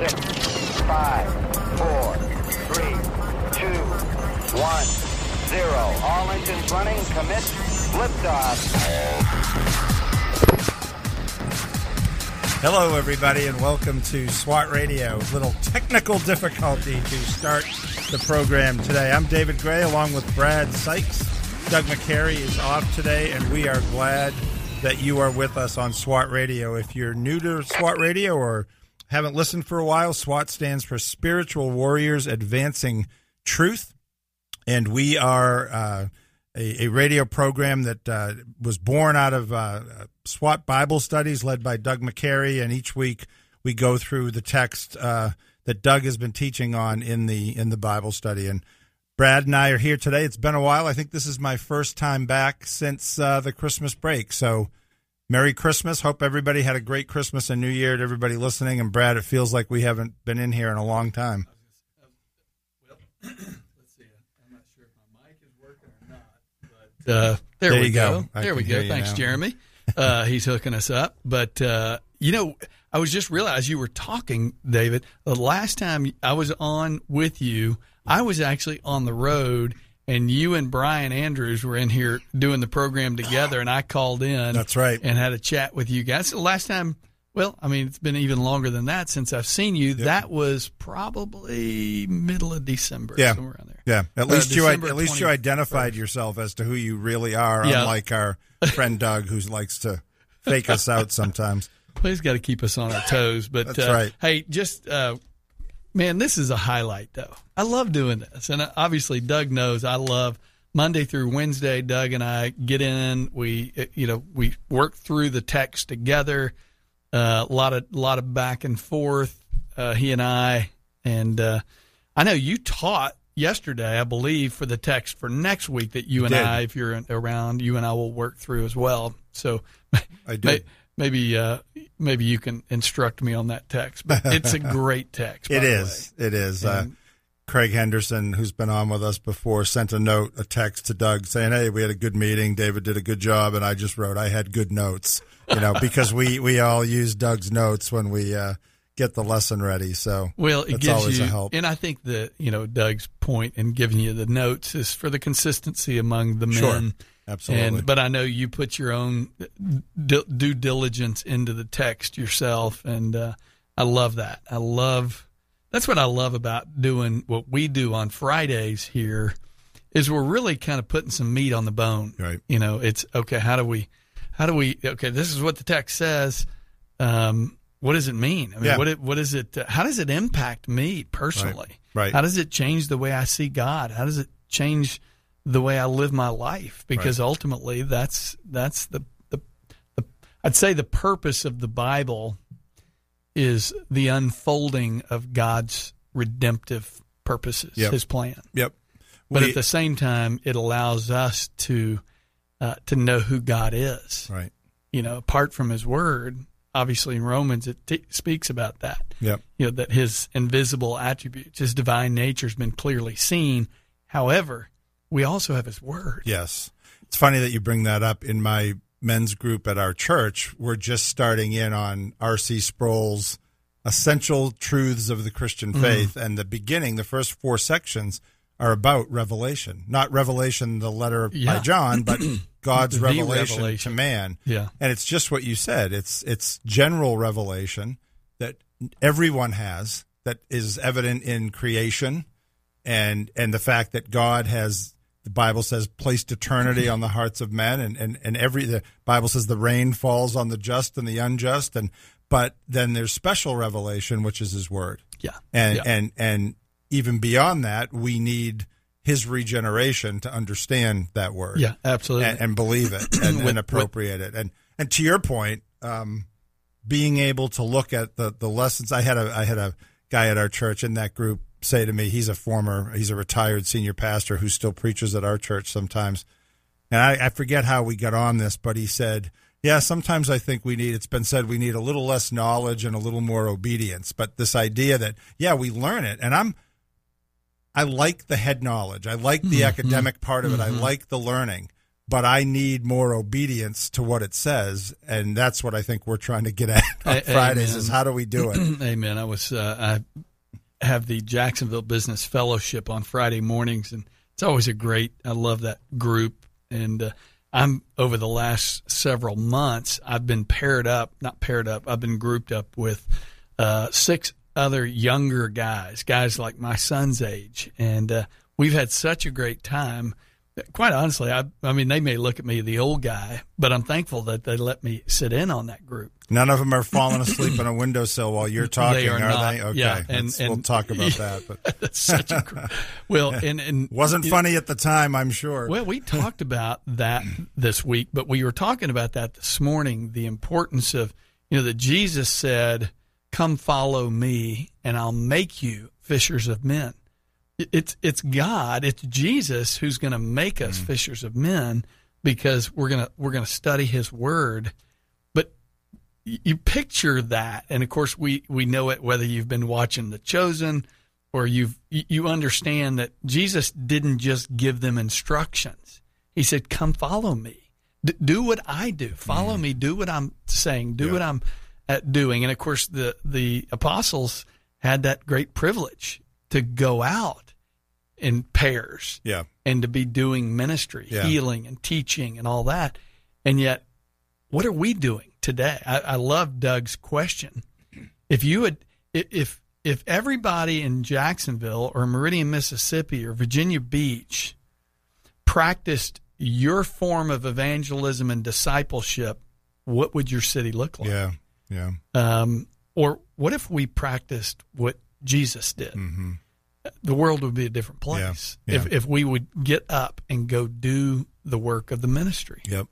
six, five, four, three, two, one, zero. All engines running. Commit. Liftoff. Hello, everybody, and welcome to SWAT Radio. Little technical difficulty to start the program today. I'm David Gray, along with Brad Sykes. Doug McCary is off today, and we are glad that you are with us on SWAT Radio. If you're new to SWAT Radio or haven't listened for a while, SWAT stands for Spiritual Warriors Advancing Truth, and we are. Uh, a, a, radio program that uh, was born out of uh, SWAT Bible studies led by Doug McCary, and each week we go through the text uh, that Doug has been teaching on in the in the Bible study. And Brad and I are here today. It's been a while. I think this is my first time back since uh, the Christmas break. So, Merry Christmas! Hope everybody had a great Christmas and New Year. To everybody listening, and Brad, it feels like we haven't been in here in a long time. Uh, there, there, we go. go. There we go. Thanks, now. Jeremy. Uh, he's hooking us up. But uh, you know, I was just realized you were talking, David. The last time I was on with you, I was actually on the road, and you and Brian Andrews were in here doing the program together, and I called in. That's right, and had a chat with you guys. The last time well, I mean, it's been even longer than that since I've seen you. Yep. That was probably middle of December, yeah. somewhere around there. Yeah, at least uh, you at least you identified yourself as to who you really are, yeah. unlike our friend Doug, who likes to fake us out sometimes. He's got to keep us on our toes. But That's uh, right. Hey, just uh, man, this is a highlight, though. I love doing this, and uh, obviously Doug knows I love. Monday through Wednesday, Doug and I get in. We, uh, you know, we work through the text together uh, a lot of a lot of back and forth. Uh, he and I, and uh, I know you taught yesterday, I believe, for the text for next week that you, and I, if you're around, you and I will work through as well. So I did. Maybe uh, maybe you can instruct me on that text. But it's a great text. it is. It is. Uh, Craig Henderson, who's been on with us before, sent a note, a text to Doug saying, "Hey, we had a good meeting. David did a good job," and I just wrote, "I had good notes." you know, because we we all use Doug's notes when we uh, get the lesson ready. So well, it gives always you, a help. And I think that you know Doug's point in giving you the notes is for the consistency among the men. Sure. Absolutely. And, but I know you put your own due diligence into the text yourself, and uh, I love that. I love that's what I love about doing what we do on Fridays here. Is we're really kind of putting some meat on the bone. Right. You know, it's okay. How do we how do we? Okay, this is what the text says. Um, what does it mean? I mean, yeah. what what is it? Uh, how does it impact me personally? Right. right. How does it change the way I see God? How does it change the way I live my life? Because right. ultimately, that's that's the, the the I'd say the purpose of the Bible is the unfolding of God's redemptive purposes, yep. His plan. Yep. But we, at the same time, it allows us to uh, to know who God is. Right. You know, apart from His Word, obviously in Romans it t- speaks about that. Yep. You know that His invisible attributes, His divine nature, has been clearly seen. However, we also have His Word. Yes. It's funny that you bring that up. In my men's group at our church, we're just starting in on R.C. Sproul's essential truths of the Christian mm-hmm. faith, mm. and the beginning, the first four sections are about revelation, not revelation, the letter yeah. by John, but God's revelation, revelation, to man. Yeah, and it's just what you said. It's it's general revelation that everyone has that is evident in creation, and and the fact that God has. The Bible says placed eternity on the hearts of men, and, and, and every the Bible says the rain falls on the just and the unjust, and but then there's special revelation, which is His Word. Yeah, and yeah. and and even beyond that, we need his regeneration to understand that word. Yeah, absolutely, and, and believe it and, With, and appropriate it. And and to your point, um, being able to look at the the lessons. I had a I had a guy at our church in that group say to me, he's a former, he's a retired senior pastor who still preaches at our church sometimes. And I, I forget how we got on this, but he said, yeah, sometimes I think we need, it's been said, we need a little less knowledge and a little more obedience. But this idea that, yeah, we learn it. And I'm, I like the head knowledge. I like the mm-hmm. academic part of it. Mm-hmm. I like the learning. but I need more obedience to what it says, and that's what I think we're trying to get at on Fridays. amen. Is how do we do it? Amen. I was uh, I have the Jacksonville Business Fellowship on Friday mornings, and it's always a great. I love that group, and uh, I'm over the last several months. I've been paired up, not paired up. I've been grouped up with uh, six other younger guys, guys like my son's age, and uh, we've had such a great time. Quite honestly, I, I mean, they may look at me the old guy, but I'm thankful that they let me sit in on that group. None of them are falling asleep on a windowsill while you're talking, They are not. they? Okay, Yeah, and- let's- we'll talk about that. But That's such a gr- well, and and wasn't funny at the time, I'm sure. Well, we talked about that this week, but we were talking about that this morning. The importance of you know that Jesus said, "Come follow me, and I'll make you fishers of men." It- It's it's God, it's Jesus who's going to make us fishers of men because we're gonna we're gonna study His Word. But you picture that, and of course we we know it whether you've been watching The Chosen or you've you you understand that Jesus didn't just give them instructions. He said, "Come follow me. D- do what I do. Follow me. Do what I'm saying. Do what I'm uh, doing." And of course, the the apostles had that great privilege to go out in pairs yeah, and to be doing ministry, Yeah. healing and teaching and all that. And yet, what are we doing today? I, I love Doug's question. If you had, i- if if everybody in Jacksonville or Meridian, Mississippi or Virginia Beach practiced your form of evangelism and discipleship, what would your city look like? yeah, yeah. Um, or what if we practiced what Jesus did? The world would be a different place Mm-hmm. Yeah, if if we would get up and go do the work of the ministry. Yep.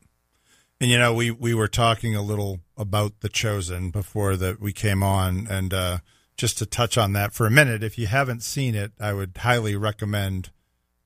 And you know, we we were talking a little about the chosen before that we came on, and uh, just to touch on that for a minute, if you haven't seen it, I would highly recommend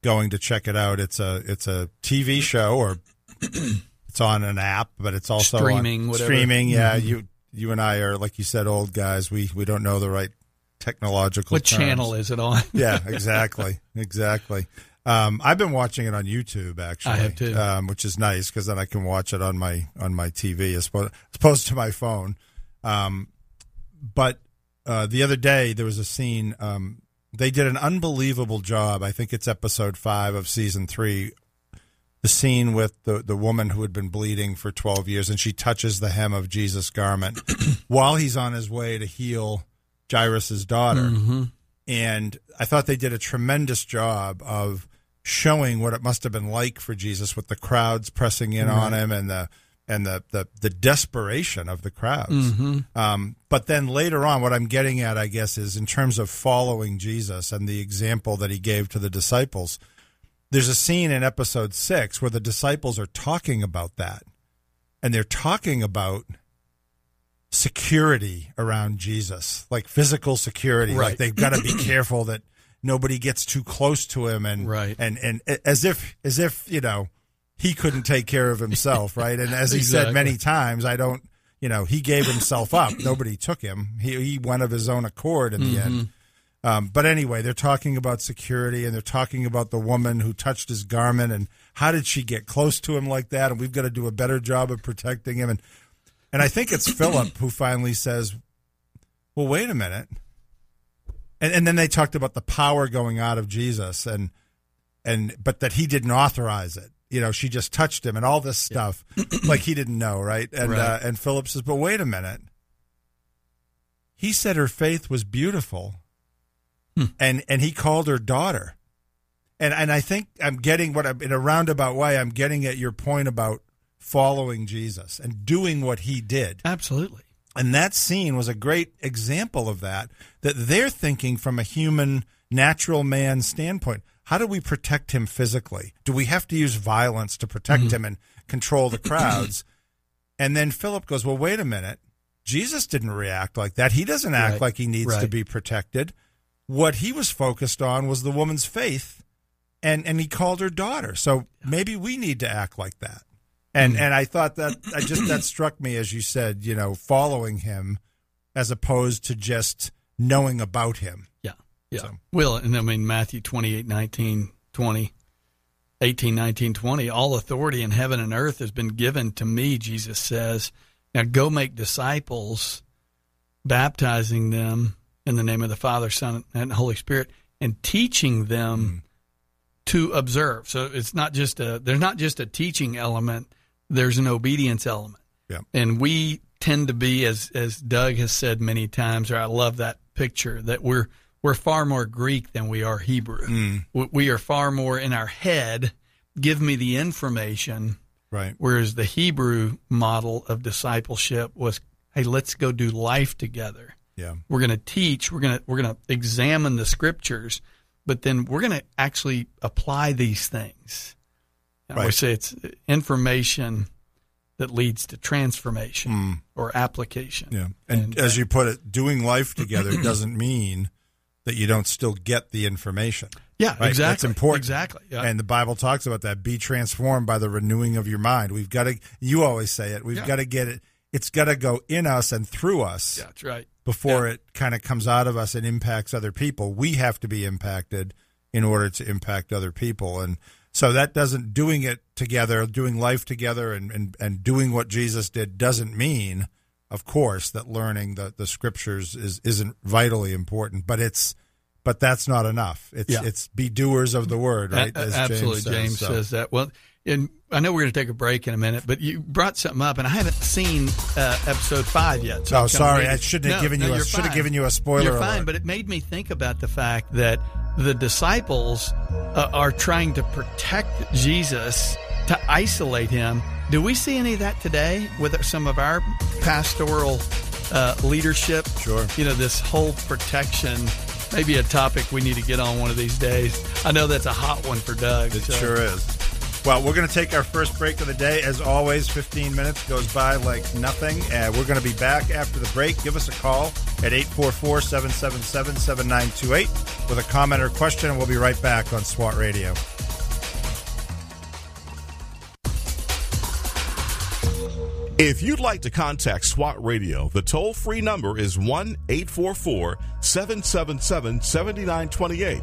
going to check it out. It's a it's a TV show, or it's on an app, but it's also Streaming, streaming. Yeah, you you and I are like you said, old guys. We we don't know the right technological. What terms. channel is it on? yeah, exactly, exactly. Um, I've been watching it on YouTube actually, I have too. um, which is nice because then I can watch it on my on my TV as opposed, as opposed to my phone. Um, but uh, the other day there was a scene. Um, they did an unbelievable job. I think it's episode five of season three. The scene with the the woman who had been bleeding for twelve years, and she touches the hem of Jesus' garment while he's on his way to heal Jairus's daughter and I thought they did a tremendous job of showing what it must have been like for Jesus with the crowds pressing in on him and the and the the, the desperation of the crowds. Um, but then later on, what I'm getting at, I guess, is in terms of following Jesus and the example that he gave to the disciples. There's a scene in episode six where the disciples are talking about that, and they're talking about security around Jesus, like physical security. Like they've got to be careful that nobody gets too close to him, and Right. and and as if as if you know he couldn't take care of himself, right? And as he said many times, I don't, you know, he gave himself up. Nobody took him. He he went of his own accord in the end. Um, but anyway, they're talking about security and they're talking about the woman who touched his garment and how did she get close to him like that? And we've got to do a better job of protecting him. And and I think it's Philip who finally says, "Well, wait a minute." And and then they talked about the power going out of Jesus and and but that he didn't authorize it. You know, she just touched him and all this stuff, like he didn't know, right? And Right. Uh, and Philip says, "But wait a minute." He said her faith was beautiful, and and he called her daughter, and and I think I'm getting what I'm in a roundabout way. I'm getting at your point about following Jesus and doing what he did. Absolutely. And that scene was a great example of that, that they're thinking from a human, natural man standpoint. How do we protect him physically? Do we have to use violence to protect Mm-hmm. him and control the crowds? and then Philip goes, Well, wait a minute. Jesus didn't react like that. He doesn't act Right. like he needs to be protected. What he was focused on was the woman's faith, and, and he called her daughter. So maybe we need to act like that. And Mm. and I thought that I just that struck me as you said, you know, following him as opposed to just knowing about him. Yeah. Yeah. So- Well, and I mean, Matthew 28, 19, 20. 18, 19, 20, all authority in heaven and earth has been given to me, Jesus says. Now go make disciples, baptizing them in the name of the Father, Son, and Holy Spirit, and teaching them to observe. So it's not just a there's not just a teaching element, there's an obedience element. Yeah. And we tend to be as as Doug has said many times, or I love that picture, that we're we're far more Greek than we are Hebrew. Mm. We- We are far more in our head, give me the information, Right. whereas the Hebrew model of discipleship was, hey, let's go do life together Yeah. we're going to teach we're going to we're going to examine the scriptures but then we're going to actually apply these things and we Right. say it's uh, information that leads to transformation hmm. or application. Yeah. And, as uh, you put it, doing life together doesn't mean that you don't still get the information. yeah Right? exactly That's important. exactly yeah. And the Bible talks about that. Be transformed by the renewing of your mind. We've got to, you always say it, we've Yeah. got to get it, it's got to go in us and through us yeah that's right before it kind of comes out of us and impacts other people. We have to be impacted in order to impact other people. And so that doesn't, doing it together, doing life together and, and, and doing what Jesus did doesn't mean, of course, that learning the, the scriptures is, isn't vitally important, but it's, but that's not enough. It's, Yeah. it's be doers of the word, right? A- absolutely james, So- says that well and I know we're going to take a break in a minute, but you brought something up, and I haven't seen uh, episode five yet. So Oh, sorry. I shouldn't have No, given no, you a should have given you a spoiler. You're fine, alert. but it made me think about the fact that the disciples uh, are trying to protect Jesus, to isolate him. Do we see any of that today with some of our pastoral uh, leadership? Sure. You know, this whole protection. Maybe a topic we need to get on one of these days. I know that's a hot one for Doug. It so- sure is. Well, we're going to take our first break of the day. As always, 15 minutes goes by like nothing. And we're going to be back after the break. Give us a call at 844 777 7928 with a comment or question, and we'll be right back on SWAT Radio. If you'd like to contact SWAT Radio, the toll free number is 1 844 777 7928.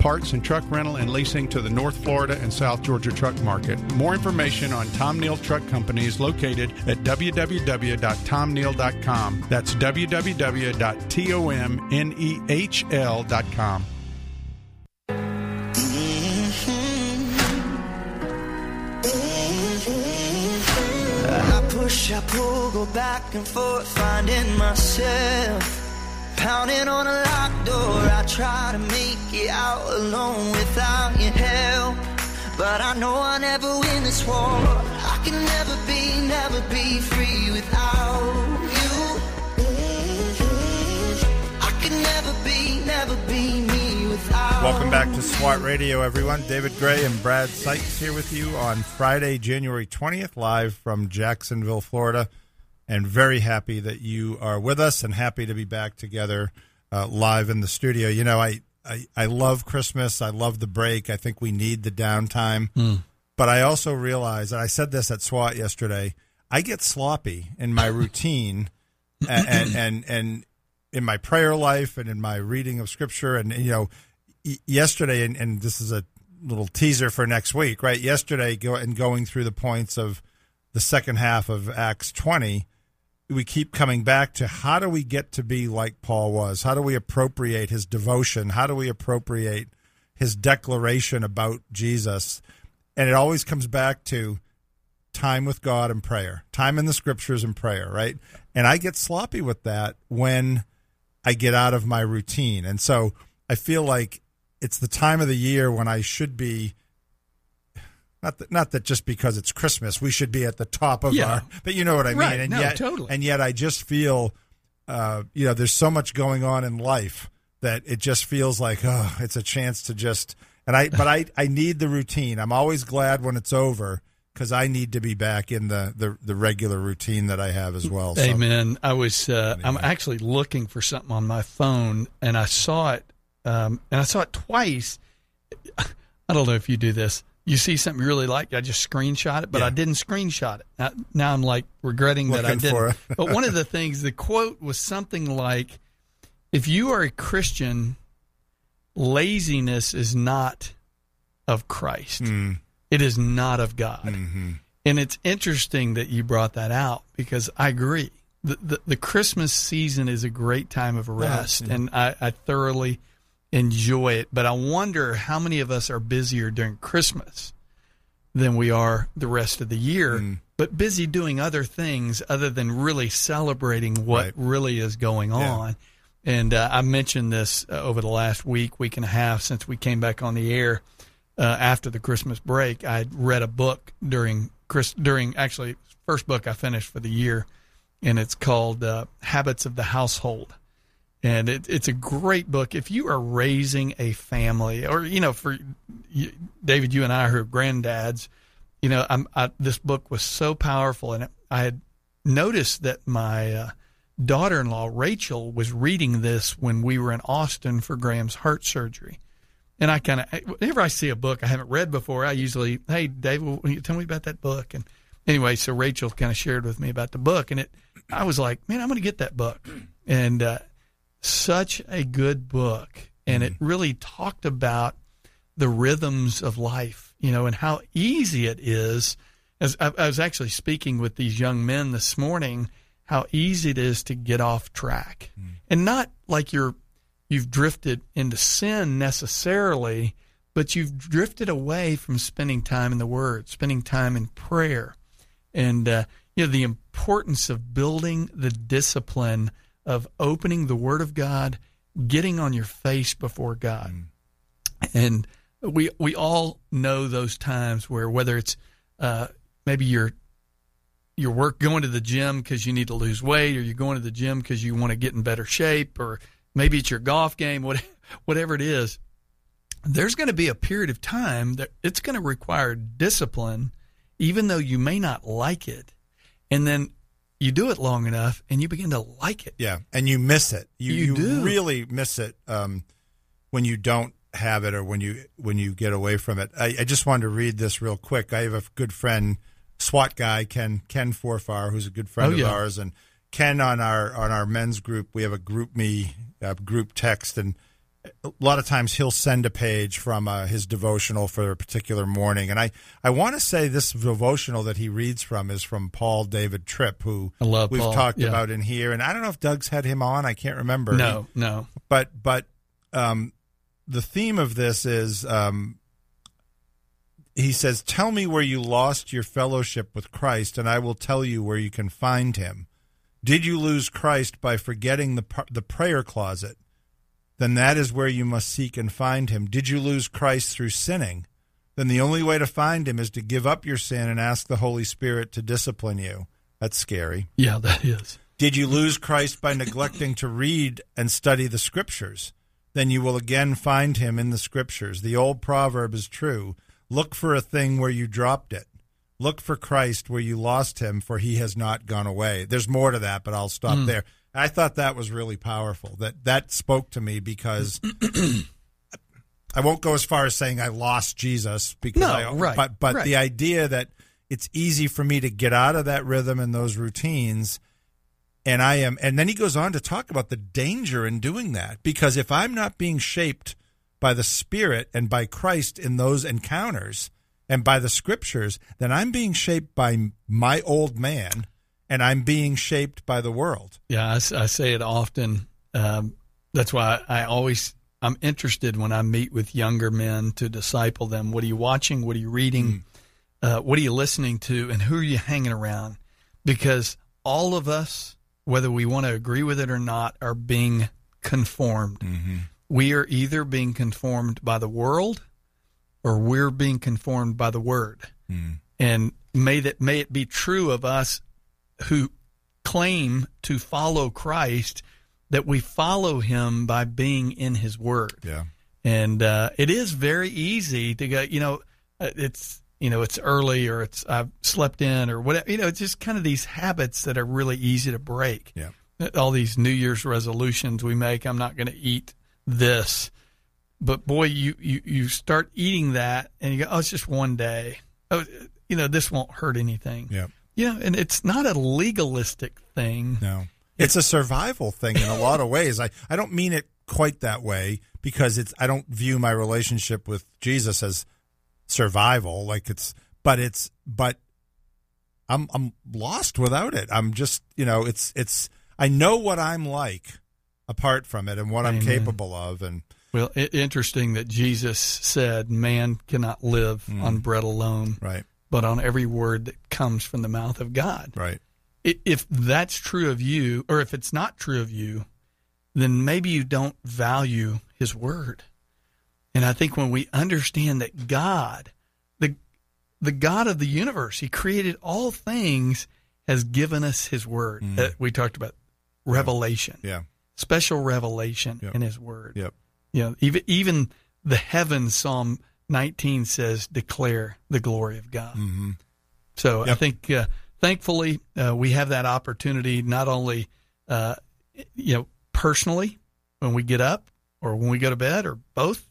parts and truck rental and leasing to the North Florida and South Georgia truck market. More information on Tom Nehl Truck Company is located at www.tomnehl.com. That's www.tomnehl.com. I push, I pull, go back and forth, finding myself. Pounding on a locked door, I try to make it out alone without your help. But I know I'll never win this war. I can never be, never be free without you. I can never be, never be me without Welcome back to SWAT Radio, everyone. David Gray and Brad Sykes here with you on Friday, January 20th, live from Jacksonville, Florida. And very happy that you are with us and happy to be back together uh, live in the studio. You know, I, I, I love Christmas. I love the break. I think we need the downtime. But I also realize, and I said this at SWAT yesterday, I get sloppy in my routine and, and, and, and in my prayer life and in my reading of scripture. And, you know, yesterday, and, and this is a little teaser for next week, right? Yesterday, go, and going through the points of the second half of Acts 20, we keep coming back to how do we get to be like Paul was? How do we appropriate his devotion? How do we appropriate his declaration about Jesus? And it always comes back to time with God and prayer, time in the scriptures and prayer, right? And I get sloppy with that when I get out of my routine. And so I feel like it's the time of the year when I should be not that not that just because it's Christmas we should be at the top of Yeah. our, but you know what I mean. Right. And No, yet, totally. and yet I just feel, uh, you know, there's so much going on in life that it just feels like oh, it's a chance to just. And I, but I, I need the routine. I'm always glad when it's over because I need to be back in the, the, the regular routine that I have as well. So- Amen. I was. Uh, I'm actually looking for something on my phone, and I saw it, um, and I saw it twice. I don't know if you do this. You see something you really like, I just screenshot it, but Yeah. I didn't screenshot it. Now, now I'm like regretting that I didn't. but one of the things, the quote was something like, "If you are a Christian, laziness is not of Christ. Mm. It is not of God." Mm-hmm. And it's interesting that you brought that out because I agree. The, the, the Christmas season is a great time of rest, and I, I thoroughly enjoy it. But I wonder how many of us are busier during Christmas than we are the rest of the year, Mm. but busy doing other things other than really celebrating what Right. really is going Yeah. on. And uh, I mentioned this uh, over the last week, week and a half since we came back on the air uh, after the Christmas break. I read a book during Chris during actually first book I finished for the year, and it's called uh, Habits of the Household. And it, it's a great book. If you are raising a family, or you know, for you, David, you and I are granddads, you know, I, this book was so powerful, and I had noticed that my uh, daughter-in-law Rachel was reading this when we were in Austin for Graham's heart surgery. And I kind of, whenever I see a book I haven't read before, I usually, hey, Dave, will you tell me about that book? And anyway, so Rachel kind of shared with me about the book, and it, I was like, man, I'm going to get that book. And uh, such a good book, and it really talked about the rhythms of life, you know, and how easy it is. As I, I was actually speaking with these young men this morning, how easy it is to get off track, and not like you're you've drifted into sin necessarily, but you've drifted away from spending time in the Word, spending time in prayer, and uh, you know the importance of building the discipline of opening the Word of God, getting on your face before God, and we we all know those times where whether it's uh, maybe you're your work going to the gym because you need to lose weight, or you're going to the gym because you want to get in better shape, or maybe it's your golf game, what, whatever it is. There's going to be a period of time that it's going to require discipline, even though you may not like it. And then you do it long enough and you begin to like it. Yeah, and you miss it. You, You you, do. really miss it um, when you don't have it or when you when you get away from it. I, I just wanted to read this real quick. I have a good friend, SWAT guy Ken Ken Forfar, who's a good friend Oh, of yeah. ours, and Ken on our on our men's group. We have a GroupMe uh, group text, and a lot of times he'll send a page from uh, his devotional for a particular morning. And I, I want to say this devotional that he reads from is from Paul David Tripp, who I love we've Paul, talked yeah. about in here. And I don't know if Doug's had him on. I can't remember. No, no. But but um, the theme of this is um, he says, "Tell me where you lost your fellowship with Christ, and I will tell you where you can find Him. Did you lose Christ by forgetting the par- the prayer closet? Then that is where you must seek and find Him. Did you lose Christ through sinning? Then the only way to find Him is to give up your sin and ask the Holy Spirit to discipline you. That's scary." Yeah, that is. Did you lose Christ by neglecting to read and study the Scriptures? Then you will again find him in the Scriptures. The old proverb is true look for a thing where you dropped it. Look for Christ where you lost him, for he has not gone away. There's more to that, but I'll stop hmm. there. I thought that was really powerful. That that spoke to me because I won't go as far as saying I lost Jesus because No, I, right, but but right. the idea that it's easy for me to get out of that rhythm and those routines and I am and then he goes on to talk about the danger in doing that because if I'm not being shaped by the spirit and by Christ in those encounters and by the scriptures then I'm being shaped by my old man and I'm being shaped by the world. Yeah, I say it often. Um, that's why I always I'm interested when I meet with younger men to disciple them. What are you watching? What are you reading? Uh, what are you listening to? And who are you hanging around? Because all of us, whether we want to agree with it or not, are being conformed. We are either being conformed by the world or we're being conformed by the Word. And may that may it be true of us who claim to follow Christ that we follow Him by being in His Word. Yeah. And uh, it is very easy to go. You know, uh, it's you know it's early or it's I've slept in or whatever. You know, it's just kind of these habits that are really easy to break. Yeah. All these New Year's resolutions we make. I'm not going to eat this, but boy, you, you you start eating that and you go, oh, it's just one day. Oh, you know, this won't hurt anything. Yeah. Know, and it's not a legalistic thing. No. It's a survival thing in a lot of ways. I, I don't mean it quite that way because it's I don't view my relationship with Jesus as survival like it's but it's but I'm I'm lost without it. I'm just, you know, it's it's I know what I'm like apart from it and what I'm capable of and Well, i interesting that Jesus said, "Man cannot live on mm. bread alone, right, but on every word that comes from the mouth of God." right. If that's true of you, or if it's not true of you, then maybe you don't value His word. And I think when we understand that God, the the God of the universe, He created all things, has given us His word. Uh, we talked about revelation, Yeah. special revelation Yep. in His word. Yep. You know, even even the heavens, Psalm 19 says, declare the glory of God. Mhm. So I think, uh, thankfully, uh, we have that opportunity not only, uh, you know, personally when we get up or when we go to bed or both.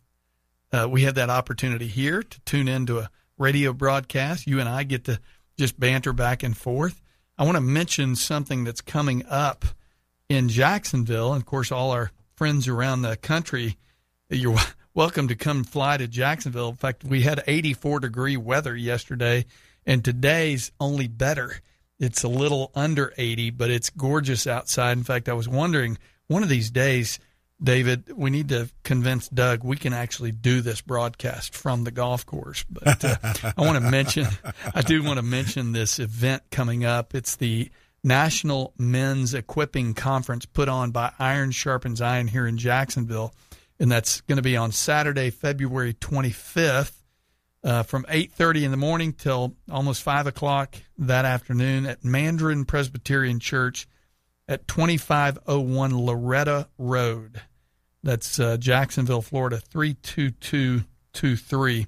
Uh, we have that opportunity here to tune into a radio broadcast. You and I get to just banter back and forth. I want to mention something that's coming up in Jacksonville. And of course, all our friends around the country, you're w- welcome to come fly to Jacksonville. In fact, we had 84 degree weather yesterday, and today's only better. It's a little under 80, but it's gorgeous outside. In fact, I was wondering one of these days, David, we need to convince Doug we can actually do this broadcast from the golf course. But uh, I want to mention, I do want to mention this event coming up. It's the National Men's Equipping Conference put on by Iron Sharpens Iron here in Jacksonville, and that's going to be on Saturday, February 25th. Uh, from 8.30 in the morning till almost 5 o'clock that afternoon at Mandarin Presbyterian Church at 2501 Loretta Road. That's uh, Jacksonville, Florida, 32223.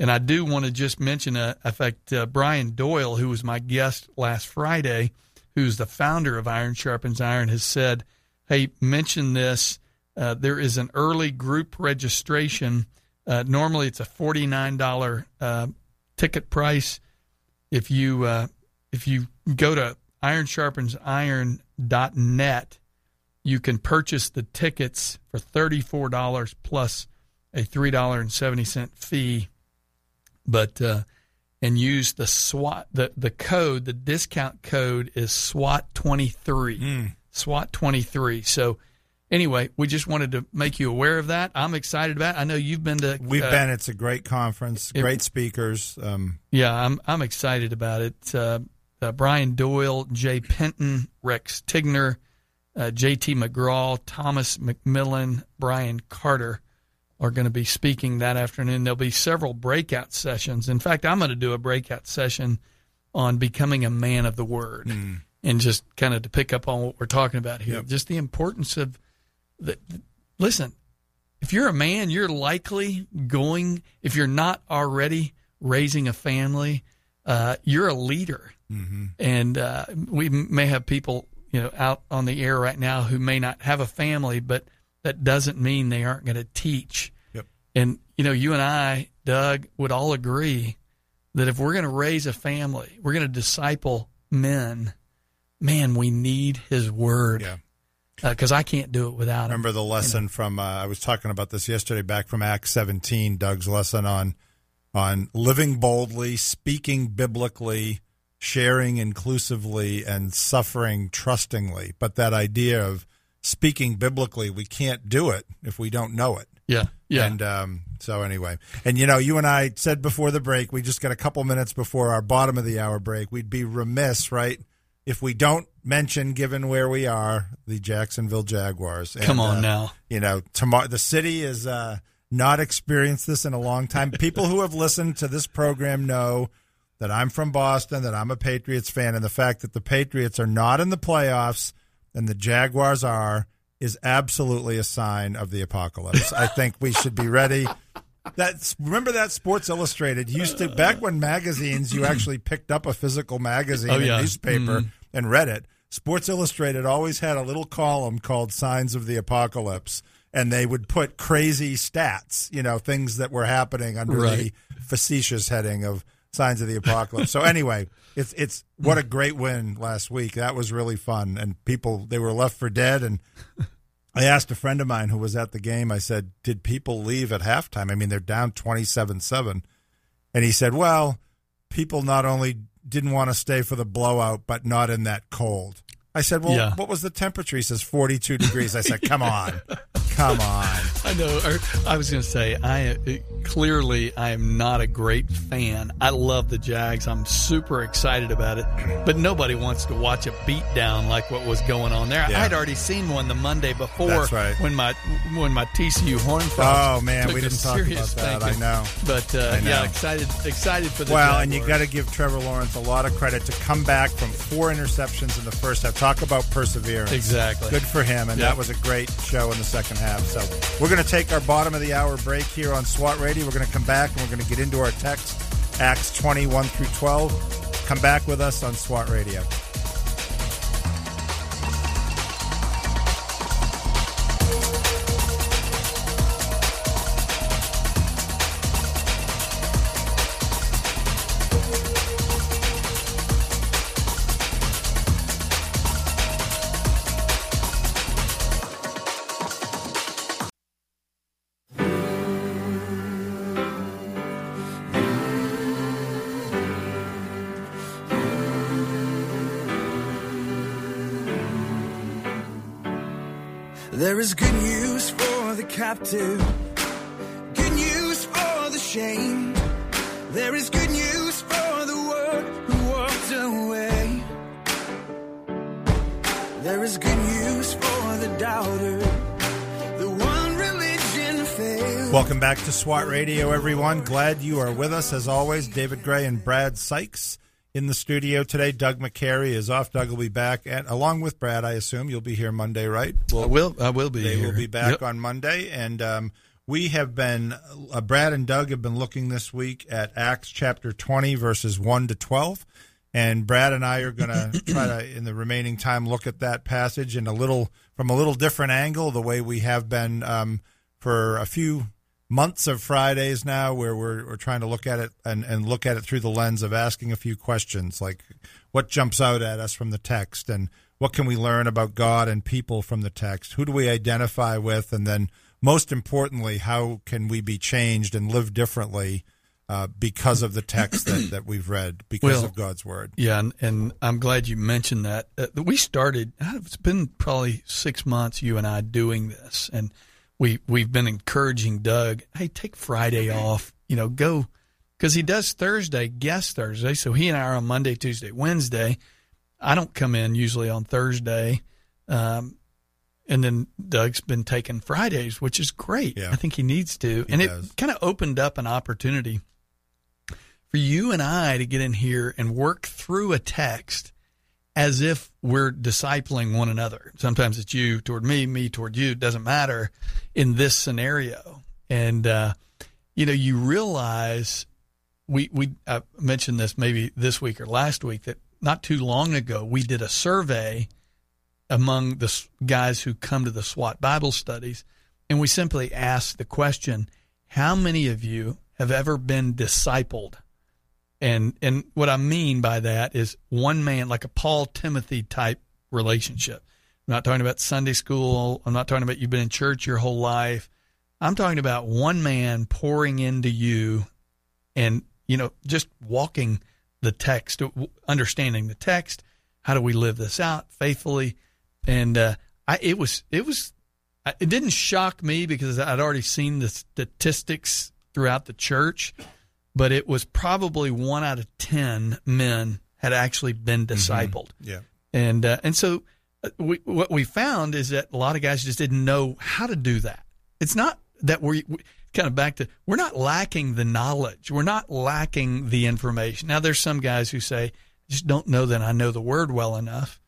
And I do want to just mention, uh, in fact, uh, Brian Doyle, who was my guest last Friday, who's the founder of Iron Sharpens Iron, has said, hey, mention this. Uh, there is an early group registration. Uh, normally, it's a $49 uh, ticket price. If you uh, if you go to ironsharpensiron.net, you can purchase the tickets for $34 plus a $3.70 fee. But uh, and use the SWAT the the code the discount code is SWAT twenty three SWAT twenty three. So anyway, we just wanted to make you aware of that. I'm excited about. it. I know you've been to. We've uh, been. It's a great conference. Great speakers. Um, Yeah, I'm I'm excited about it. Uh, uh, Brian Doyle, Jay Penton, Rex Tigner, uh, J.T. McGraw, Thomas McMillan, Brian Carter are going to be speaking that afternoon. There'll be several breakout sessions. In fact, I'm going to do a breakout session on becoming a man of the word, and just kind of to pick up on what we're talking about here, Yep. just the importance of the. Listen, if you're a man, you're likely going, if you're not already raising a family, uh, you're a leader. Mm-hmm. And uh, we may have people, you know, out on the air right now who may not have a family, but that doesn't mean they aren't going to teach. Yep. And, you know, you and I, Doug, would all agree that if we're going to raise a family, we're going to disciple men, man, we need his word. Yeah. Because I can't do it without him. remember the lesson from uh, I was talking about this yesterday back from Acts 17 Doug's lesson on on living boldly speaking biblically sharing inclusively and suffering trustingly but that idea of speaking biblically we can't do it if we don't know it Yeah. Yeah. and um, so anyway, and you know, you and I said before the break, we just got a couple minutes before our bottom of the hour break. We'd be remiss, right, if we don't mention, given where we are, the Jacksonville Jaguars. And, Come on uh, now. You know, tomorrow the city is uh, not experienced this in a long time. People who have listened to this program know that I'm from Boston, that I'm a Patriots fan, and the fact that the Patriots are not in the playoffs and the Jaguars are is absolutely a sign of the apocalypse. I think we should be ready. That remember that Sports Illustrated used to back when magazines you actually picked up a physical magazine Oh, and yeah. newspaper Mhm. and read it. Sports Illustrated always had a little column called Signs of the Apocalypse and they would put crazy stats, you know, things that were happening under Right. the facetious heading of Signs of the Apocalypse. so anyway, it's it's what a great win last week. That was really fun and people they were left for dead and I asked a friend of mine who was at the game, I said, Did people leave at halftime? I mean, they're down 27 7. And he said, Well, people not only didn't want to stay for the blowout, but not in that cold. I said, Well, Yeah. what was the temperature? He says, 42 degrees. I said, Come on. Come on. I know. I was going to say, I uh, clearly I am not a great fan. I love the Jags. I'm super excited about it, but nobody wants to watch a beatdown like what was going on there. Yeah. I had already seen one the Monday before. Right. When my when my TCU Horn Oh, man, we didn't talk about that. I know. But uh, I know. yeah, excited excited for the. Well, and you Jaguars. got to give Trevor Lawrence a lot of credit to come back from four interceptions in the first half. Talk about perseverance. Exactly. Good for him, and Yep. that was a great show in the second half. So we're going to take our bottom of the hour break here on SWAT Radio. We're going to come back and we're going to get into our text, Acts 21 through 12. Come back with us on SWAT Radio. Good news for the shame. There is good news for the who walked away. There is good news for the doubter. Welcome back to SWAT Radio, everyone. Glad you are with us as always. David Gray and Brad Sykes in the studio today. Doug McCary is off. Doug will be back, and along with Brad, I assume you'll be here Monday, right? I will. I will be. They here. will be back Yep. on Monday, and um, we have been uh, Brad and Doug have been looking this week at Acts chapter twenty, verses one to twelve, and Brad and I are going to try to, in the remaining time, look at that passage in a little from a little different angle, the way we have been um, for a few months of Fridays now, where we're, we're trying to look at it and, and look at it through the lens of asking a few questions, like what jumps out at us from the text, and what can we learn about God and people from the text? Who do we identify with, and then most importantly, how can we be changed and live differently uh, because of the text that, that we've read, because Well, of God's word? Yeah, and, and I'm glad you mentioned that. Uh, we started. It's been probably six months. You and I doing this, and we we've been encouraging Doug. Hey, take Friday off. You know, go because he does Thursday, guest Thursday. So he and I are on Monday, Tuesday, Wednesday. I don't come in usually on Thursday, um, and then Doug's been taking Fridays, which is great. Yeah. I think he needs to, He and does. it kind of opened up an opportunity for you and I to get in here and work through a text as if we're discipling one another. Sometimes it's you toward me, me toward you. It doesn't matter in this scenario. And, uh, you know, you realize we, we I mentioned this maybe this week or last week that not too long ago we did a survey among the guys who come to the SWAT Bible studies. And we simply asked the question, how many of you have ever been discipled? And and what I mean by that is one man, like a Paul Timothy type relationship. I'm not talking about Sunday school. I'm not talking about you've been in church your whole life. I'm talking about one man pouring into you and, you know, just walking the text, understanding the text. How do we live this out faithfully? And uh, I, it was, it was, it didn't shock me because I'd already seen the statistics throughout the church, but it was probably one out of 10 men had actually been discipled. Yeah. And uh, and so uh, we, what we found is that a lot of guys just didn't know how to do that. It's not that we, we kind of back to we're not lacking the knowledge, we're not lacking the information. Now, there's some guys who say, I just don't know that I know the word well enough.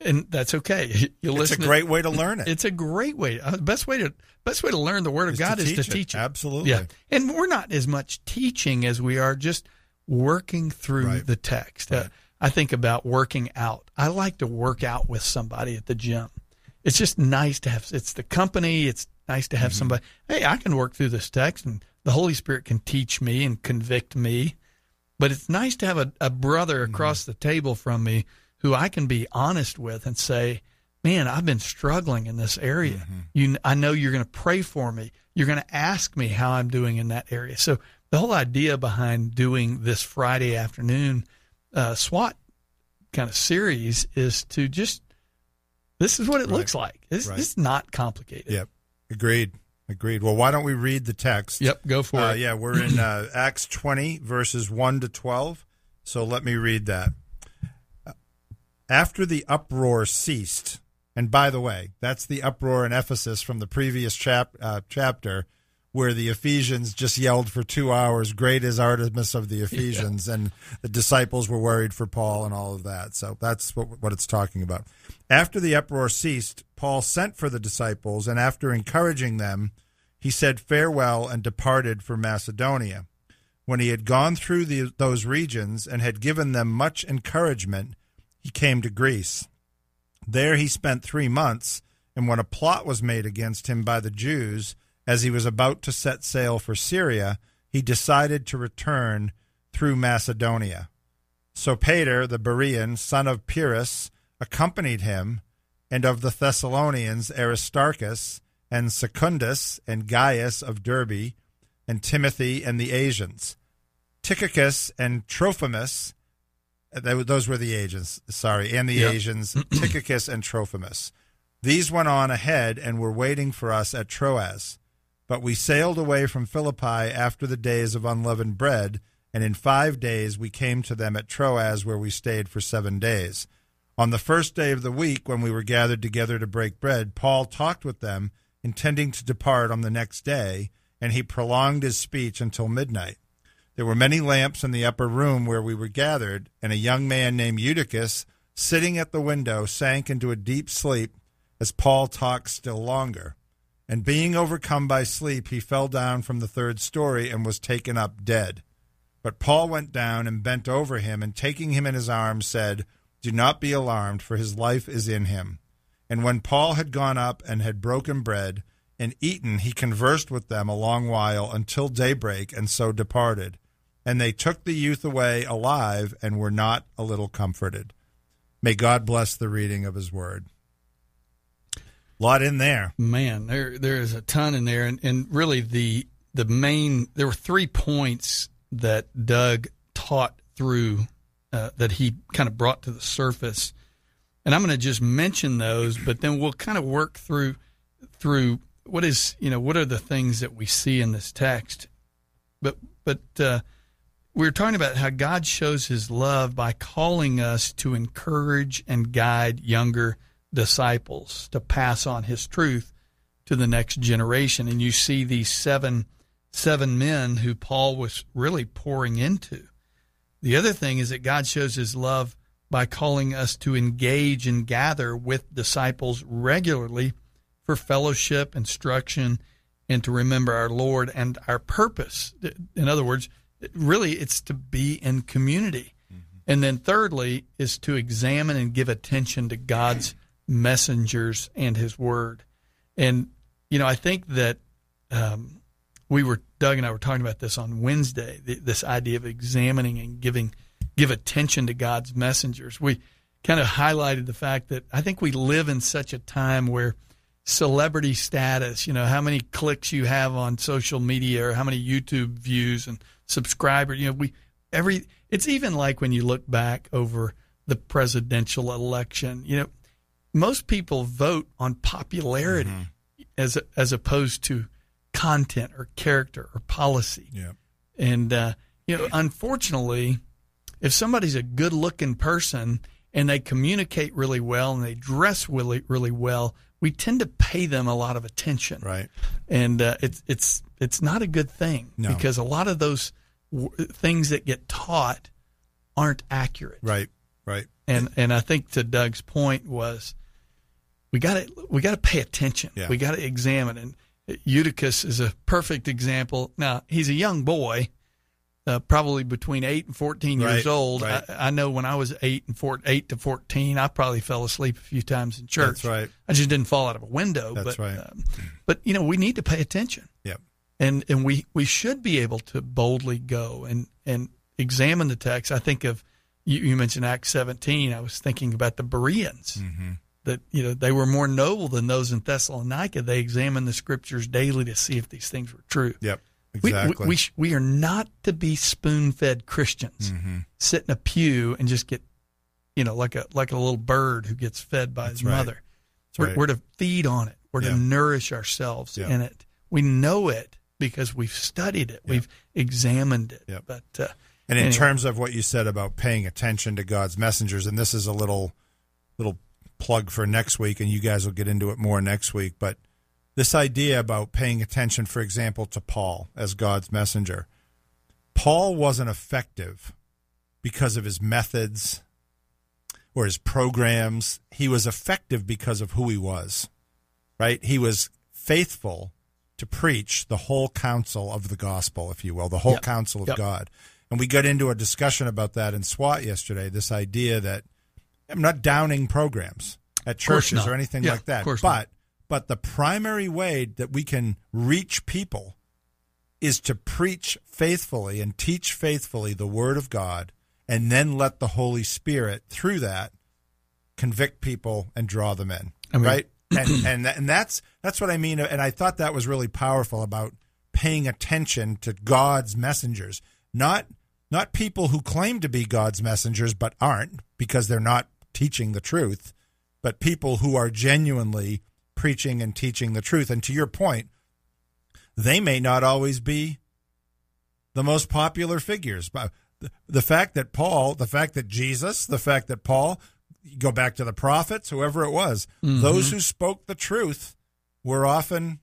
And that's okay. You listen. It's a to- great way to learn it. it's a great way. Uh, the best way to best way to learn the Word of Is God to is to teach it. teach it. Absolutely. Yeah, and we're not as much teaching as we are just working through Right. the text. Uh, I think about working out. I like to work out with somebody at the gym. It's just nice to have. It's the company. It's nice to have Mm-hmm. somebody. Hey, I can work through this text, and the Holy Spirit can teach me and convict me. But it's nice to have a, a brother Mm-hmm. across the table from me who I can be honest with and say, "Man, I've been struggling in this area. Mm-hmm. You, I know you're going to pray for me. You're going to ask me how I'm doing in that area." So the whole idea behind doing this Friday afternoon uh, SWAT kind of series is to just this is what it Right. looks like. It's, Right. it's not complicated. Yep. Agreed. Agreed. Well, why don't we read the text? Yep. Go for Uh, it. yeah, we're in uh, Acts 20, verses 1 to 12. So let me read that. After the uproar ceased, and by the way, that's the uproar in Ephesus from the previous chap, uh, chapter where the Ephesians just yelled for two hours, Great is Artemis of the Ephesians, and the disciples were worried for Paul and all of that. So that's what, what it's talking about. After the uproar ceased, Paul sent for the disciples, and after encouraging them, he said farewell and departed for Macedonia. When he had gone through the, those regions and had given them much encouragement, he came to Greece. There he spent three months, and when a plot was made against him by the Jews, as he was about to set sail for Syria, he decided to return through Macedonia. Sopater, the Berean, son of Pyrrhus, accompanied him, and of the Thessalonians Aristarchus, and Secundus, and Gaius of Derbe, and Timothy, and the Asians. Tychicus and Trophimus, those were the agents, sorry, and the Yep. Asians, Tychicus and Trophimus. These went on ahead and were waiting for us at Troas. But we sailed away from Philippi after the days of unleavened bread, and in five days we came to them at Troas, where we stayed for seven days. On the first day of the week, when we were gathered together to break bread, Paul talked with them, intending to depart on the next day, and he prolonged his speech until midnight. There were many lamps in the upper room where we were gathered, and a young man named Eutychus, sitting at the window, sank into a deep sleep as Paul talked still longer. And being overcome by sleep, he fell down from the third story and was taken up dead. But Paul went down and bent over him, and taking him in his arms, said, Do not be alarmed, for his life is in him. And when Paul had gone up and had broken bread and eaten, he conversed with them a long while until daybreak, and so departed. And they took the youth away alive and were not a little comforted. May God bless the reading of his word. Lot in there. Man, there there is a ton in there, and, and really the the main there were three points that Doug taught through uh, that he kind of brought to the surface, and I'm going to just mention those, but then we'll kind of work through through what is you know what are the things that we see in this text, but but uh, we're talking about how God shows His love by calling us to encourage and guide younger disciples to pass on his truth to the next generation. And you see these seven seven men who Paul was really pouring into. The other thing is that God shows his love by calling us to engage and gather with disciples regularly for fellowship instruction and to remember our Lord and our purpose. In other words really it's to be in community and then thirdly is to examine and give attention to God's messengers and his word. And, you know, I think that um, we were, Doug and I were talking about this on Wednesday, th- this idea of examining and giving, give attention to God's messengers. We kind of highlighted the fact that I think we live in such a time where celebrity status, you know, how many clicks you have on social media or how many YouTube views and subscribers, you know, we, every, it's even like when you look back over the presidential election, you know, most people vote on popularity as as opposed to content or character or policy. Yeah. And uh, you know, unfortunately, if somebody's a good-looking person and they communicate really well and they dress really really well, we tend to pay them a lot of attention. Right. And uh, it's it's it's not a good thing No. because a lot of those w- things that get taught aren't accurate. Right. Right. And and I think to Doug's point was we got to we got to pay attention. Yeah. We got to examine. And Eutychus is a perfect example. Now he's a young boy, uh, probably between eight and fourteen years Right, old. right. I, I know when I was eight and four, eight to fourteen, I probably fell asleep a few times in church. That's right. I just didn't fall out of a window. That's but, right. um, but you know we need to pay attention Yep. And and we we should be able to boldly go and and examine the text. I think of you, you mentioned Acts 17. I was thinking about the Bereans Mm-hmm. that you know they were more noble than those in Thessalonica. They examined the scriptures daily to see if these things were true. Yep. We- Exactly. We, we, sh- we are not to be spoon fed Christians. Mm-hmm. Sit in a pew and just get, you know, like a like a little bird who gets fed by his right. mother. We're, right. we're to feed on it. We're Yeah. to nourish ourselves Yeah. in it. We know it because we've studied it. We've examined it. Yep. But uh, And in anyway. terms of what you said about paying attention to God's messengers, and this is a little little plug for next week, and you guys will get into it more next week. But this idea about paying attention, for example, to Paul as God's messenger, Paul wasn't effective because of his methods or his programs. He was effective because of who he was, right? He was faithful to preach the whole counsel of the gospel, if you will, the whole Yep. counsel of Yep. God. And we got into a discussion about that in SWAT yesterday. This idea that I'm not downing programs at churches or anything Yeah, like that, of but not. but the primary way that we can reach people is to preach faithfully and teach faithfully the word of God and then let the Holy Spirit through that convict people and draw them in. I mean- right? And and and that's that's what I mean and I thought that was really powerful about paying attention to God's messengers. Not not people who claim to be God's messengers but aren't because they're not teaching the truth, but people who are genuinely preaching and teaching the truth. And to your point, they may not always be the most popular figures. But the- fact that Paul, the fact that Jesus, the fact that Paul, go back to the prophets, whoever it was, those who spoke the truth were often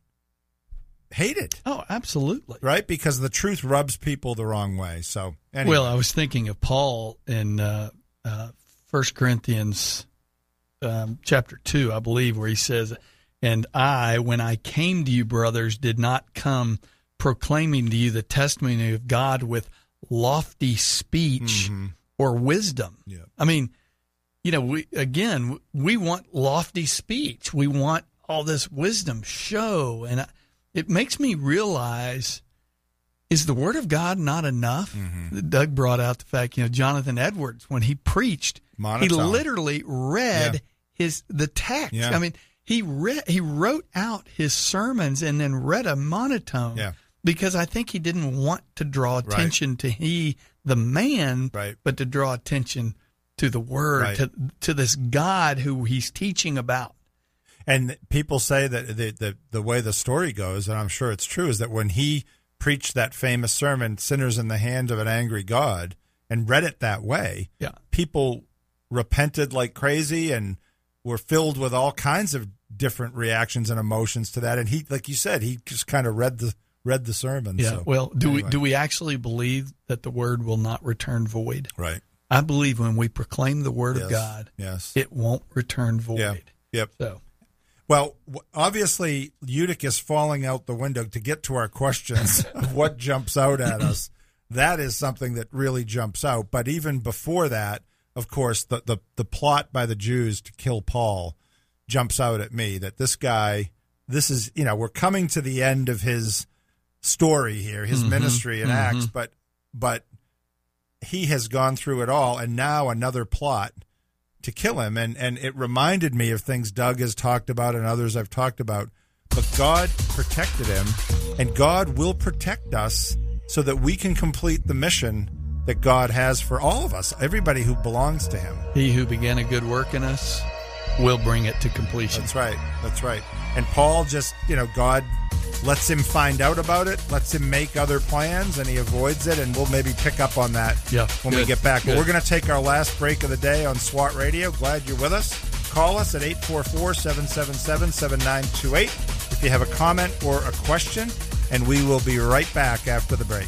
hated, oh, absolutely. right? Because the truth rubs people the wrong way. So, anyway. Well, I was thinking of Paul in uh, uh, 1 Corinthians um, chapter 2, I believe, where he says, And I, when I came to you, brothers, did not come proclaiming to you the testimony of God with lofty speech or wisdom. Yeah. I mean, you know, we again, we want lofty speech. We want all this wisdom, show, and I- it makes me realize is the word of God not enough? Mm-hmm. Doug brought out the fact, you know, Jonathan Edwards when he preached, he literally read Yeah. his the text. Yeah. I mean, he read he wrote out his sermons and then read a monotone. Yeah. Because I think he didn't want to draw attention to he the man, Right. but to draw attention to the word, Right. to to this God who he's teaching about. And people say that the, the the way the story goes, and I'm sure it's true, is that when he preached that famous sermon, "Sinners in the Hands of an Angry God," and read it that way, Yeah. people repented like crazy and were filled with all kinds of different reactions and emotions to that. And he, like you said, he just kind of read the read the sermon. Yeah. So, well, do anyway. we do we actually believe that the word will not return void? right? I believe when we proclaim the word Yes. of God, Yes. it won't return void. yeah. Yep. So Well, obviously, Eutychus falling out the window to get to our questions of what jumps out at us. That is something that really jumps out. But even before that, of course, the, the, the plot by the Jews to kill Paul jumps out at me that this guy, this is, you know, we're coming to the end of his story here, his mm-hmm. ministry in mm-hmm. Acts, but, but he has gone through it all. And now another plot to kill him and and it reminded me of things Doug has talked about and others I've talked about but God protected him and God will protect us so that we can complete the mission that God has for all of us everybody who belongs to him he who began a good work in us will bring it to completion. that's right that's right and Paul just you know God lets him find out about it, lets him make other plans, and he avoids it. And we'll maybe pick up on that Yeah, when we get back. But good. we're going to take our last break of the day on SWAT Radio. Glad you're with us. Call us at 844 777 7928 if you have a comment or a question, and we will be right back after the break.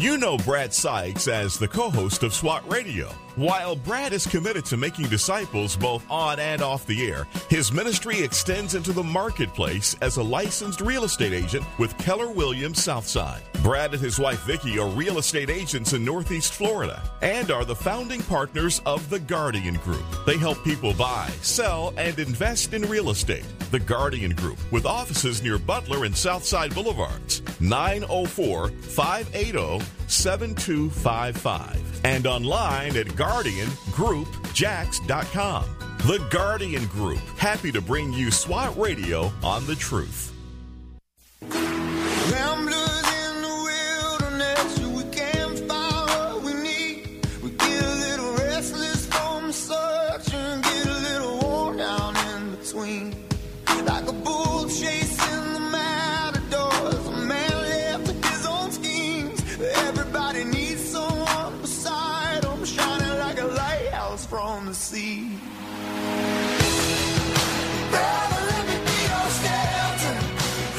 You know Brad Sykes as the co host of SWAT Radio. While Brad is committed to making disciples both on and off the air, his ministry extends into the marketplace as a licensed real estate agent with Keller Williams Southside. Brad and his wife Vicki are real estate agents in Northeast Florida and are the founding partners of The Guardian Group. They help people buy, sell, and invest in real estate. The Guardian Group, with offices near Butler and Southside Boulevards, 904 580 7255, and online at GuardianGroupJax.com. The Guardian Group, happy to bring you SWAT Radio on the truth. Ramblers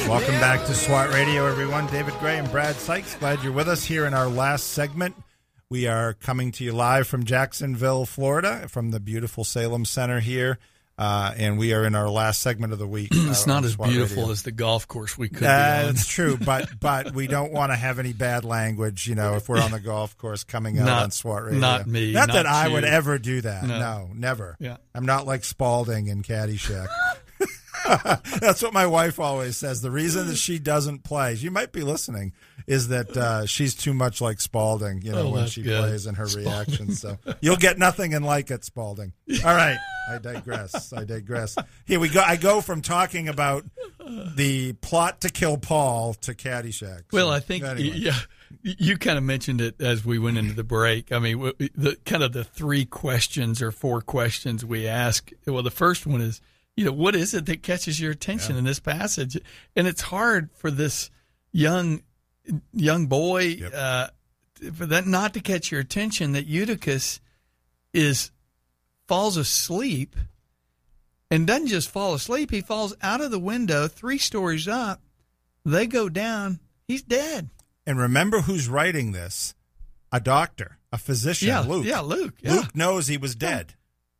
Welcome back to SWAT Radio, everyone. David Gray and Brad Sykes. Glad you're with us here in our last segment. We are coming to you live from Jacksonville, Florida, from the beautiful Salem Center here. Uh, and we are in our last segment of the week. It's uh, not as SWAT beautiful Radio. as the golf course we could Uh. That's true, but but we don't want to have any bad language, you know, if we're on the golf course coming out Not- on SWAT Radio. not me, Not, that not I you. would ever do that. No, No. never. Yeah. I'm not like Spalding in Caddyshack. That's what my wife always says. The reason that she doesn't play, you might be listening, is that uh, she's too much like Spalding, you know, Oh, when she good. plays and her reactions. So you'll get nothing and like it, Spalding. All right. I digress. I digress. Here we go. I go from talking about the plot to kill Paul to Caddyshack. Well, I think anyway. yeah, you kind of mentioned it as we went into the break. I mean, the kind of the three questions or four questions we ask. Well, the first one is, you know, what is it that catches your attention in this passage? And it's hard for this young young boy uh, for that not to catch your attention that Eutychus is falls asleep and doesn't just fall asleep he falls out of the window three stories up they go down he's dead And remember who's writing this? A doctor, a physician, yeah Luke. yeah luke yeah. Luke knows he was dead.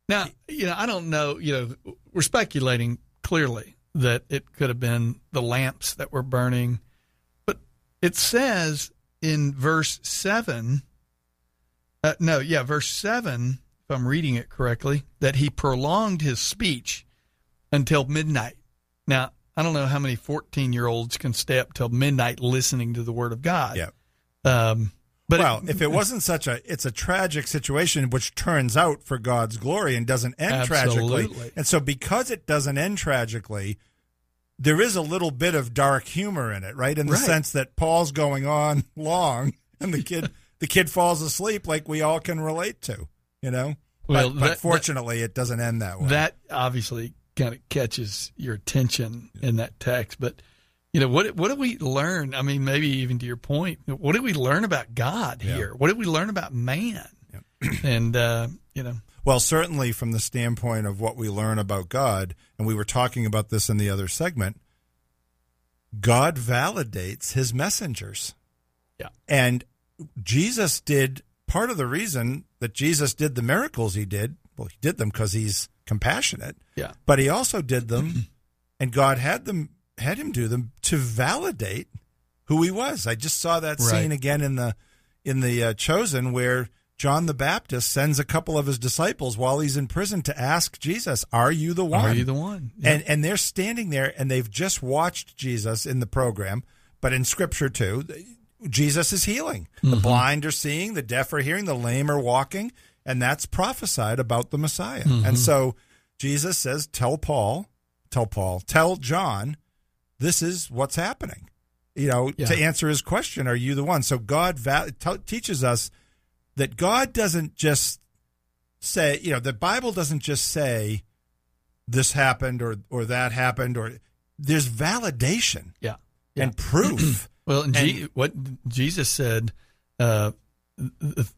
now you know i don't know you know we're speculating clearly that it could have been the lamps that were burning. But it says in verse 7 uh, no yeah verse 7 if i'm reading it correctly that he prolonged his speech until midnight. Now i don't know how many 14 year olds can stay up till midnight listening to the word of god. Yeah. um but well, if it wasn't such a, it's a tragic situation, which turns out for God's glory and doesn't end tragically. Absolutely. And so, because it doesn't end tragically, there is a little bit of dark humor in it, right? In the Right. sense that Paul's going on long, and the kid, the kid falls asleep, like we all can relate to. You know, Well, but, but that- fortunately, it doesn't end that way. that obviously kind of catches your attention in that text. But you know, what what do we learn? I mean, maybe even to your point, what did we learn about God Yeah. here? What did we learn about man? and uh, you know, Well, certainly from the standpoint of what we learn about God, and we were talking about this in the other segment, God validates his messengers. Yeah. And Jesus did part of the reason that Jesus did the miracles he did, well, he did them because he's compassionate, yeah, but he also did them, and God had them had him do them to validate who he was. I just saw that Right. scene again in the in the uh, Chosen where John the Baptist sends a couple of his disciples while he's in prison to ask Jesus, "Are you the one?" are you the one? Yeah. and and they're standing there and they've just watched Jesus in the program, but in Scripture too, Jesus is healing. The blind are seeing, the deaf are hearing, the lame are walking, and that's prophesied about the Messiah. And so Jesus says, "Tell Paul, tell Paul, tell John, this is what's happening." You know, Yeah. to answer his question, "Are you the one?" So God va- t- teaches us that God doesn't just say, you know, the Bible doesn't just say this happened or or that happened or there's validation yeah, yeah. and proof. Well, and, Je- what Jesus said, uh, the,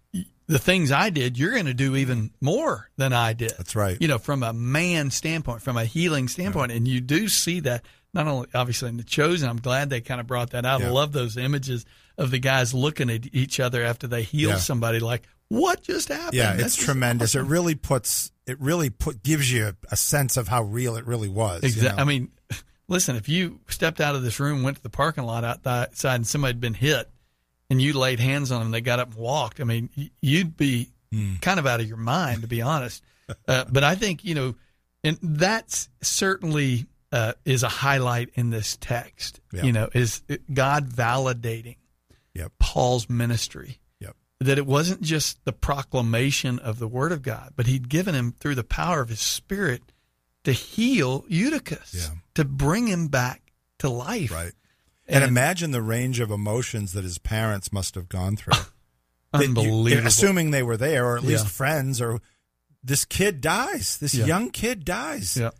the things I did, you're going to do even more than I did. That's right. You know, from a man standpoint, from a healing standpoint, and you do see that not only obviously in the chosen. I'm glad they kind of brought that out. I love those images of the guys looking at each other after they heal Yeah. somebody. Like, what just happened? yeah, That's it's tremendous. awesome. It really puts it really put gives you a sense of how real it really was. you Exactly. know? I mean, listen, if you stepped out of this room, went to the parking lot outside, and somebody had been hit, and you laid hands on them, they got up and walked. I mean, you'd be Hmm. kind of out of your mind, to be honest. Uh, but I think you know, and that's certainly uh, is a highlight in this text. Yeah. You know, is God validating Yep. Paul's ministry Yep. that it wasn't just the proclamation of the word of God, but he'd given him through the power of his spirit to heal Eutychus, Yeah. to bring him back to life. Right. And, And- imagine the range of emotions that his parents must have gone through. That you- Unbelievable. assuming they were there, or at least Yeah. friends, or this kid dies. This Yeah. young kid dies. Yeah.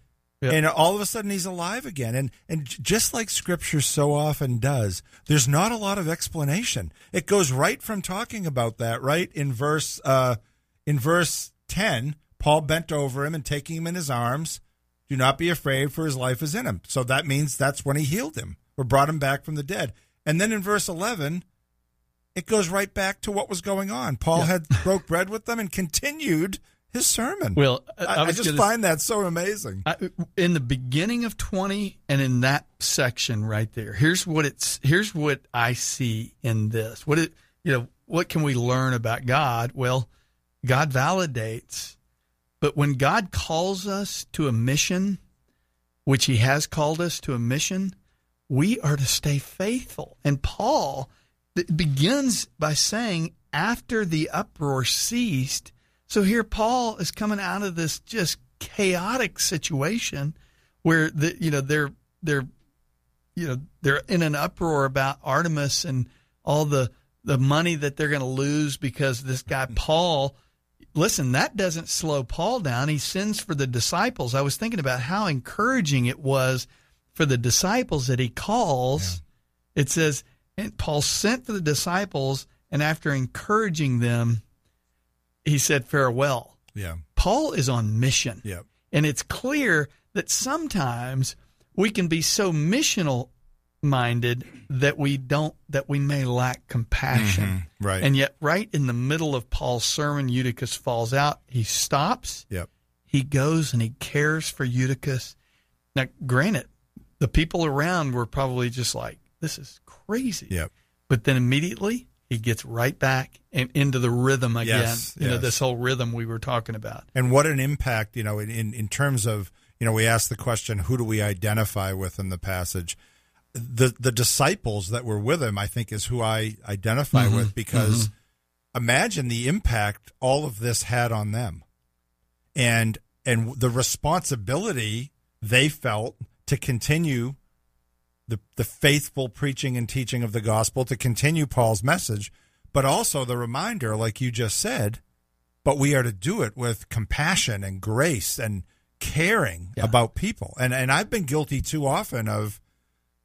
Yeah. And all of a sudden he's alive again. And and just like scripture so often does, there's not a lot of explanation. It goes right from talking about that, right? In verse uh in verse 10, Paul bent over him and taking him in his arms, do not be afraid for his life is in him. So that means that's when he healed him or brought him back from the dead. And then in verse 11, it goes right back to what was going on. Paul had broke bread with them and continued his sermon. Well, I- I, just gonna- find that so amazing. I, in the beginning of 20 and in that section right there here's what it's here's what i see in this what it you know what can we learn about god well god validates but when god calls us to a mission which he has called us to a mission we are to stay faithful and paul begins by saying after the uproar ceased so here Paul is coming out of this just chaotic situation where the you know they're they're you know they're in an uproar about Artemis and all the the money that they're going to lose because this guy Paul listen that doesn't slow Paul down. He sends for the disciples. I was thinking about how encouraging it was for the disciples that he calls. It says and Paul sent for the disciples and after encouraging them he said farewell Yeah. Paul is on mission. Yeah. And it's clear that sometimes we can be so missional minded that we don't that we may lack compassion. Mm-hmm. Right. And yet right in the middle of Paul's sermon Eutychus falls out. He stops. Yep. He goes and he cares for Eutychus. Now granted, the people around were probably just like this is crazy. Yep. But then immediately he gets right back and into the rhythm again. Yes, you know, this whole rhythm we were talking about. And what an impact, you know, in, in, terms of, you know, we asked the question, who do we identify with in the passage? The the disciples that were with him, I think, is who I identify Mm-hmm. with because imagine the impact all of this had on them. And and the responsibility they felt to continue the the faithful preaching and teaching of the gospel, to continue Paul's message, but also the reminder, like you just said, but we are to do it with compassion and grace and caring Yeah. about people. And and I've been guilty too often of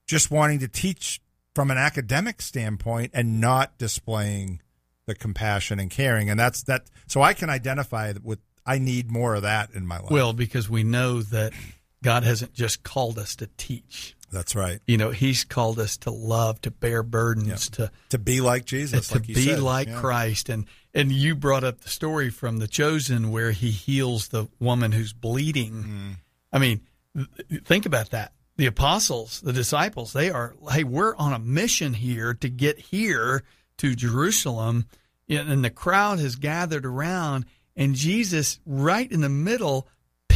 just wanting to teach from an academic standpoint and not displaying the compassion and caring. And that's that. So I can identify with. I need more of that in my life. Well, because we know that God hasn't just called us to teach. That's right. You know, He's called us to love, to bear burdens, to To be like Jesus, to like be said. like Yeah. Christ. And and you brought up the story from the chosen where he heals the woman who's bleeding. Mm-hmm. I mean, think about that. The apostles, the disciples, they are hey, we're on a mission here to get here to Jerusalem, and the crowd has gathered around, and Jesus, right in the middle,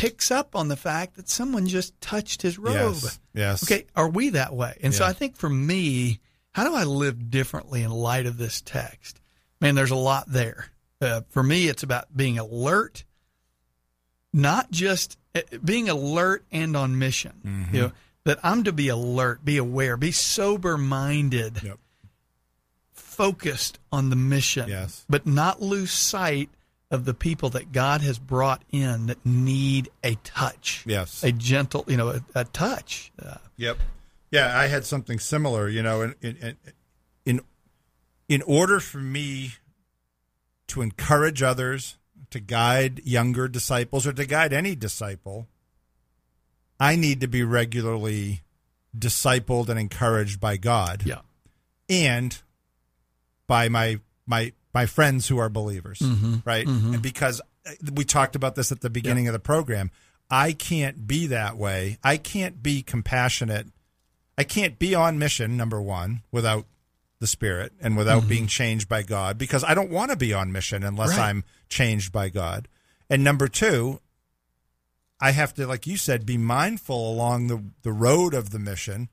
picks up on the fact that someone just touched his robe. Yes. Yes. Okay, are we that way? And so I think for me, how do I live differently in light of this text? Man, there's a lot there. Uh, for me, it's about being alert, not just uh, being alert and on mission. Mm-hmm. You know, that I'm to be alert, be aware, be sober minded, Yep. focused on the mission, Yes. but not lose sight of the people that God has brought in that need a touch, Yes. a gentle, you know, a, a touch. Uh, Yep. Yeah, I had something similar. You know, in in in in order for me to encourage others, to guide younger disciples, or to guide any disciple, I need to be regularly discipled and encouraged by God, yeah. and by my my my friends who are believers, Mm-hmm. right? And because uh, we talked about this at the beginning of the program, I can't be that way. I can't be compassionate. I can't be on mission number 1 without the spirit and without being changed by God because I don't want to be on mission unless Right. I'm changed by God. And number 2, I have to like you said be mindful along the the road of the mission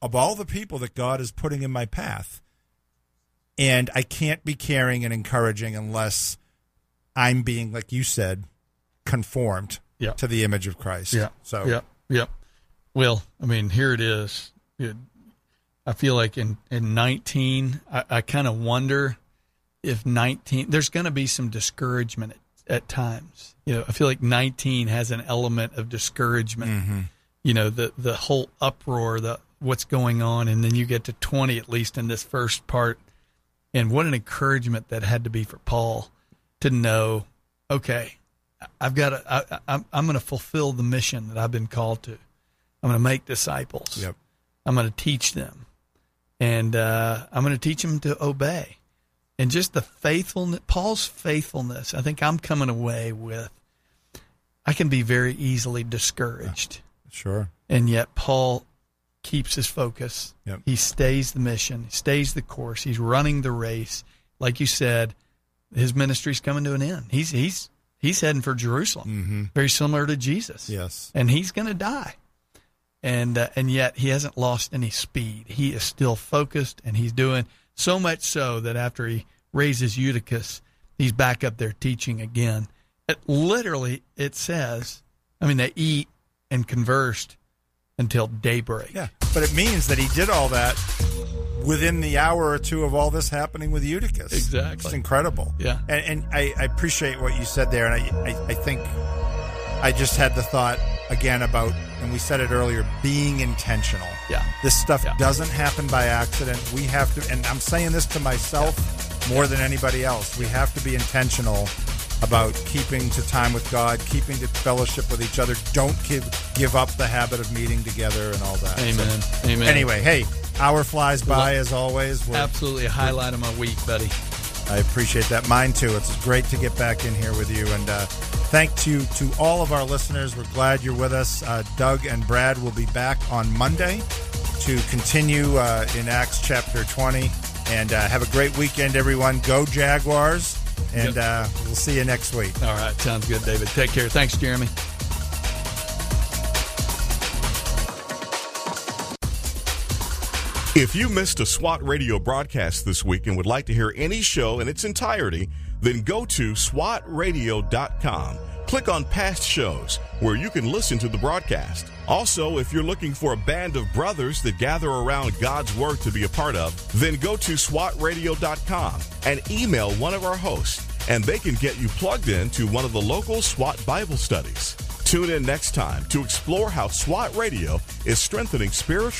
of all the people that God is putting in my path. And I can't be caring and encouraging unless I'm being, like you said, conformed Yeah. to the image of Christ. Yeah. So yeah, yeah. Well, I mean, here it is. It, I feel like in in 19, I, I kind of wonder if 19. There's going to be some discouragement at, at times. You know, I feel like 19 has an element of discouragement. Mm-hmm. You know, the the whole uproar, the what's going on, and then you get to 20 at least in this first part. And what an encouragement that had to be for Paul to know, okay, I've got to, I, I'm, I'm going to fulfill the mission that I've been called to. I'm going to make disciples. Yep. I'm going to teach them, and uh, I'm going to teach them to obey. And just the faithfulness, Paul's faithfulness. I think I'm coming away with. I can be very easily discouraged, Sure. and yet Paul keeps his focus. Yep. He stays the mission, he stays the course. He's running the race. Like you said, his ministry's coming to an end. He's he's he's heading for Jerusalem, Mm-hmm. very similar to Jesus. Yes. and he's going to die. And uh, and yet he hasn't lost any speed. He is still focused, and he's doing so much so that after he raises Eutychus, he's back up there teaching again. It, literally, it says, I mean, they eat and conversed until daybreak. Yeah. But it means that he did all that within the hour or two of all this happening with Eutychus. Exactly. It's incredible. Yeah. And, and I, I appreciate what you said there. And I, I, I think I just had the thought again about, and we said it earlier, being intentional. Yeah. This stuff Yeah. doesn't happen by accident. We have to, and I'm saying this to myself more than anybody else, we have to be intentional about keeping to time with God, keeping to fellowship with each other. Don't give give up the habit of meeting together and all that. Amen. So, Amen. Anyway, hey, hour flies by as always. We're, Absolutely a highlight of my week, buddy. I appreciate that. Mine too. It's great to get back in here with you. And uh, thank you to all of our listeners. We're glad you're with us. Uh, Doug and Brad will be back on Monday to continue uh, in Acts chapter 20. And uh, have a great weekend, everyone. Go Jaguars. And uh, we'll see you next week. All right. Sounds good, David. Take care. Thanks, Jeremy. If you missed a SWAT radio broadcast this week and would like to hear any show in its entirety, then go to SWATradio.com. Click on past shows where you can listen to the broadcast. Also, if you're looking for a band of brothers that gather around God's Word to be a part of, then go to SWATradio.com and email one of our hosts and they can get you plugged in to one of the local SWAT Bible studies. Tune in next time to explore how SWAT Radio is strengthening spiritual